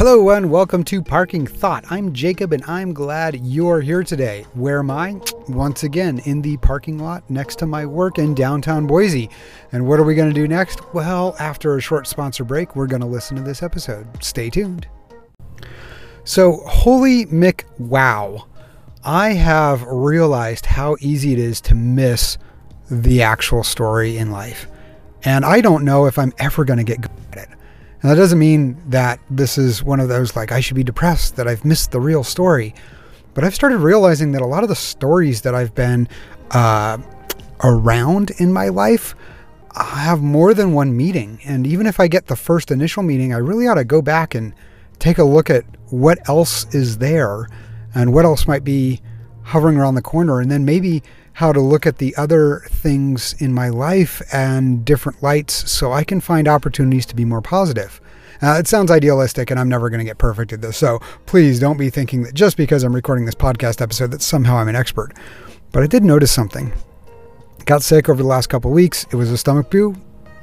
Hello and welcome to Parking Thought. I'm Jacob and I'm glad you're here today. Where am I? Once again, in the parking lot next to my work in downtown Boise. And what are we going to do next? Well, after a short sponsor break, we're going to listen to this episode. Stay tuned. So, holy Mick wow. I have realized how easy it is to miss the actual story in life. And I don't know if I'm ever going to get And that doesn't mean that this is one of those like I should be depressed that I've missed the real story. But I've started realizing that a lot of the stories that I've been uh, around in my life have more than one meeting. And even if I get the first initial meeting, I really ought to go back and take a look at what else is there and what else might be hovering around the corner. And then maybe how to look at the other things in my life and different lights so I can find opportunities to be more positive. Uh, it sounds idealistic, and I'm never going to get perfect at this. So please don't be thinking that just because I'm recording this podcast episode that somehow I'm an expert. But I did notice something. Got sick over the last couple weeks. It was a stomach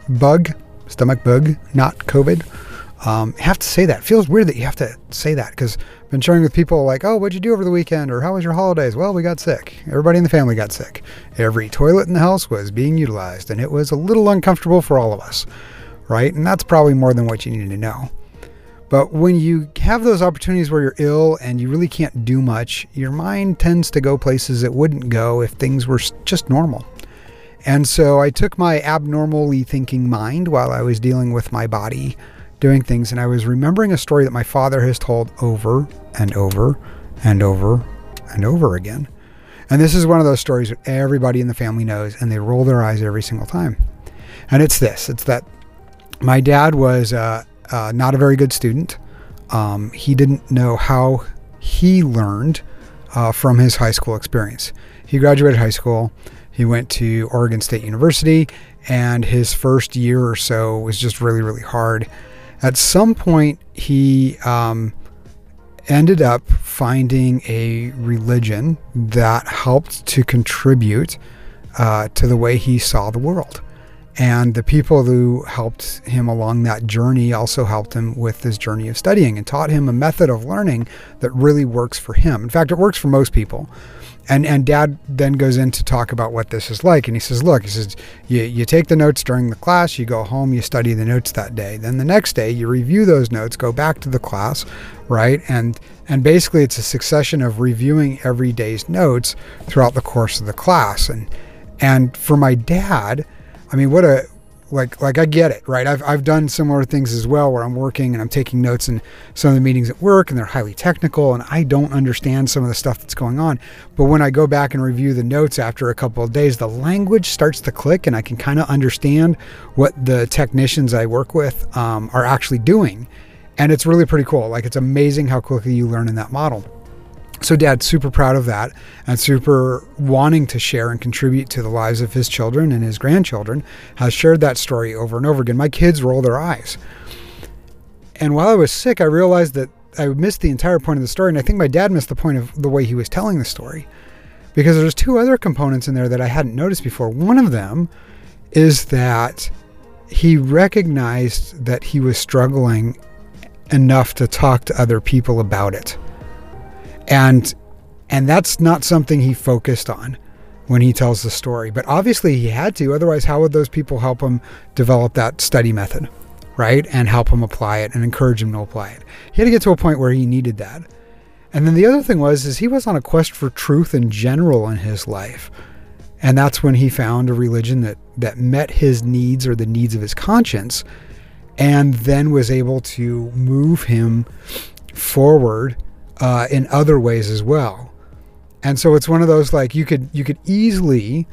bug, stomach bug, not COVID. Um, have to say that. It feels weird that you have to say that because I've been sharing with people like, oh, what'd you do over the weekend? Or how was your holidays? Well, we got sick. Everybody in the family got sick. Every toilet in the house was being utilized, and it was a little uncomfortable for all of us, right? And that's probably more than what you need to know. But when you have those opportunities where you're ill and you really can't do much, your mind tends to go places it wouldn't go if things were just normal. And so I took my abnormally thinking mind while I was dealing with my body doing things, and I was remembering a story that my father has told over and over and over and over again. And this is one of those stories that everybody in the family knows, and they roll their eyes every single time. And it's this it's that my dad was uh, uh, not a very good student. Um, he didn't know how he learned uh, from his high school experience. He graduated high school, he went to Oregon State University, and his first year or so was just really, really hard at some point, he um, ended up finding a religion that helped to contribute uh, to the way he saw the world. And the people who helped him along that journey also helped him with his journey of studying and taught him a method of learning that really works for him. In fact, it works for most people and and dad then goes in to talk about what this is like. And he says look he says you, you take the notes during the class you go home you study the notes that day. Then the next day you review those notes go back to the class right? And and basically it's a succession of reviewing every day's notes throughout the course of the class. And and for my dad i mean what a like like I get it, right? I've I've done similar things as well where I'm working and I'm taking notes in some of the meetings at work and they're highly technical and I don't understand some of the stuff that's going on. But when I go back and review the notes after a couple of days, the language starts to click and I can kind of understand what the technicians I work with um, are actually doing. And it's really pretty cool. Like it's amazing how quickly you learn in that model. So, dad's super proud of that and super wanting to share and contribute to the lives of his children and his grandchildren, has shared that story over and over again. My kids roll their eyes. And while I was sick, I realized that I missed the entire point of the story. And I think my dad missed the point of the way he was telling the story because there's two other components in there that I hadn't noticed before. One of them is that he recognized that he was struggling enough to talk to other people about it and and that's not something he focused on when he tells the story. But obviously he had to, otherwise how would those people help him develop that study method, right? And help him apply it and encourage him to apply it. He had to get to a point where he needed that. And then the other thing was is he was on a quest for truth in general in his life. And that's when he found a religion that that met his needs or the needs of his conscience and then was able to move him forward uh, in other ways as well. And so it's one of those like you could you could easily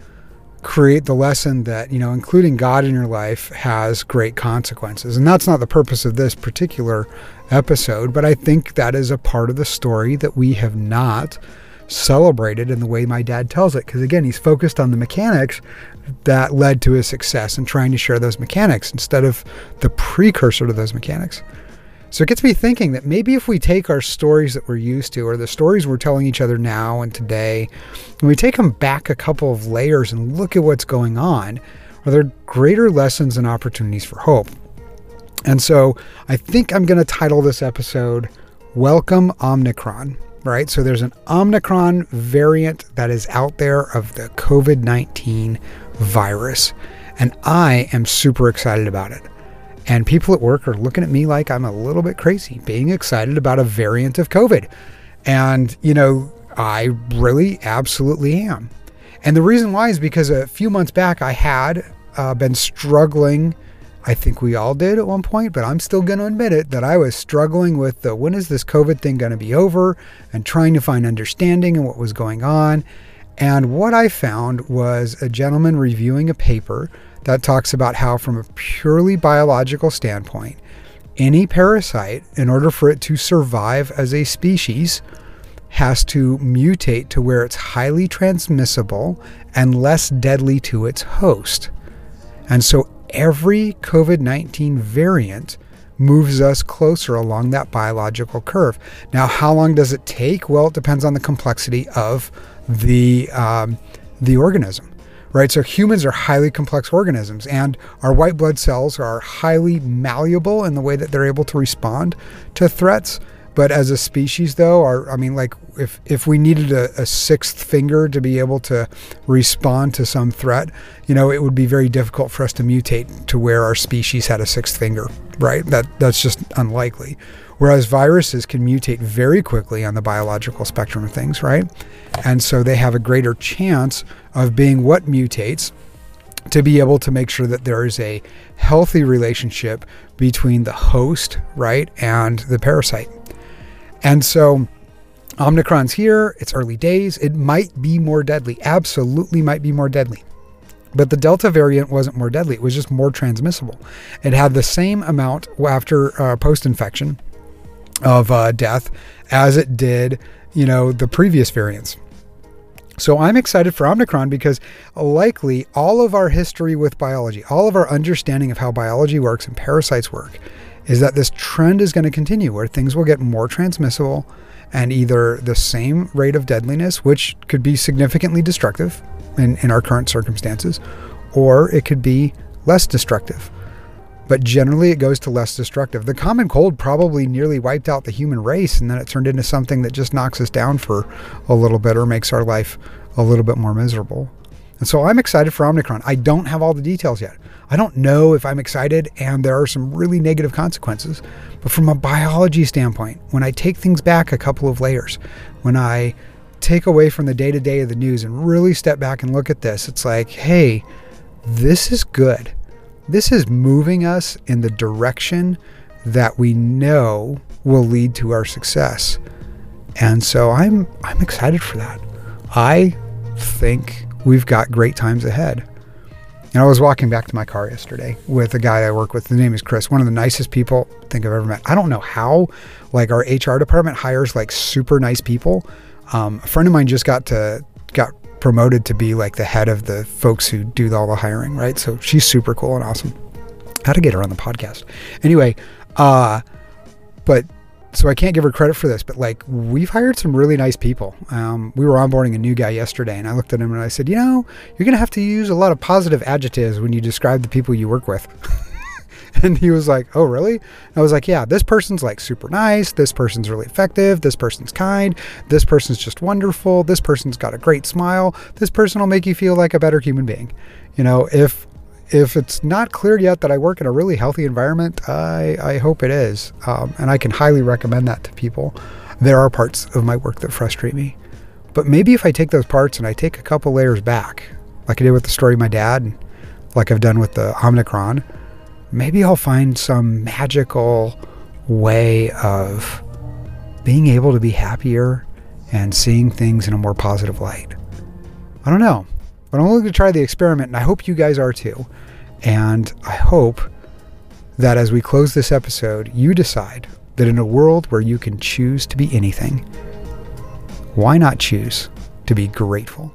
create the lesson that you know including God in your life has great consequences. And that's not the purpose of this particular episode, but I think that is a part of the story that we have not celebrated in the way my dad tells it because again he's focused on the mechanics that led to his success and trying to share those mechanics instead of the precursor to those mechanics so it gets me thinking that maybe if we take our stories that we're used to, or the stories we're telling each other now and today, and we take them back a couple of layers and look at what's going on, are there greater lessons and opportunities for hope? And so I think I'm going to title this episode Welcome Omicron, right? So there's an Omicron variant that is out there of the COVID 19 virus. And I am super excited about it. And people at work are looking at me like I'm a little bit crazy being excited about a variant of COVID. And, you know, I really absolutely am. And the reason why is because a few months back I had uh, been struggling. I think we all did at one point, but I'm still going to admit it that I was struggling with the when is this COVID thing going to be over and trying to find understanding and what was going on. And what I found was a gentleman reviewing a paper that talks about how, from a purely biological standpoint, any parasite, in order for it to survive as a species, has to mutate to where it's highly transmissible and less deadly to its host. And so every COVID 19 variant moves us closer along that biological curve. Now, how long does it take? Well, it depends on the complexity of the, um, the organism right? So humans are highly complex organisms, and our white blood cells are highly malleable in the way that they're able to respond to threats. But as a species, though, our, I mean, like if, if we needed a, a, sixth finger to be able to respond to some threat, you know, it would be very difficult for us to mutate to where our species had a sixth finger, right? That that's just unlikely. Whereas viruses can mutate very quickly on the biological spectrum of things, right? And so they have a greater chance of being what mutates to be able to make sure that there is a healthy relationship between the host, right, and the parasite. And so Omicron's here, it's early days, it might be more deadly, absolutely might be more deadly. But the Delta variant wasn't more deadly, it was just more transmissible. It had the same amount after uh, post infection of uh, death as it did, you know, the previous variants. So I'm excited for Omicron because likely all of our history with biology, all of our understanding of how biology works and parasites work, is that this trend is going to continue where things will get more transmissible and either the same rate of deadliness, which could be significantly destructive in, in our current circumstances, or it could be less destructive but generally it goes to less destructive. The common cold probably nearly wiped out the human race, and then it turned into something that just knocks us down for a little bit or makes our life a little bit more miserable. And so I'm excited for Omicron. I don't have all the details yet. I don't know if I'm excited, and there are some really negative consequences. But from a biology standpoint, when I take things back a couple of layers, when I take away from the day to day of the news and really step back and look at this, it's like, hey, this is good this is moving us in the direction that we know will lead to our success. And so I'm I'm excited for that. I think we've got great times ahead. And I was walking back to my car yesterday with a guy I work with. His name is Chris, one of the nicest people I think I've ever met. I don't know how, like our HR department hires like super nice people. Um, a friend of mine just got to got promoted to be like the head of the folks who do all the hiring, right? So she's super cool and awesome. How to get her on the podcast. Anyway, uh, but so I can't give her credit for this, but like we've hired some really nice people. Um, we were onboarding a new guy yesterday, and I looked at him and I said, you know, you're gonna have to use a lot of positive adjectives when you describe the people you work with. And he was like, Oh, really? I was like, Yeah, this person's like super nice. This person's really effective. This person's kind. This person's just wonderful. This person's got a great smile. This person will make you feel like a better human being. You know, if if it's not clear yet that I work in a really healthy environment, I, I hope it is. Um, and I can highly recommend that to people. There are parts of my work that frustrate me. But maybe if I take those parts and I take a couple layers back, like I did with the story of my dad, like I've done with the Omicron, maybe I'll find some magical way of being able to be happier and seeing things in a more positive light. I don't know, but I'm willing to try the experiment, and I hope you guys are too. And I hope that as we close this episode, you decide that in a world where you can choose to be anything, why not choose to be grateful?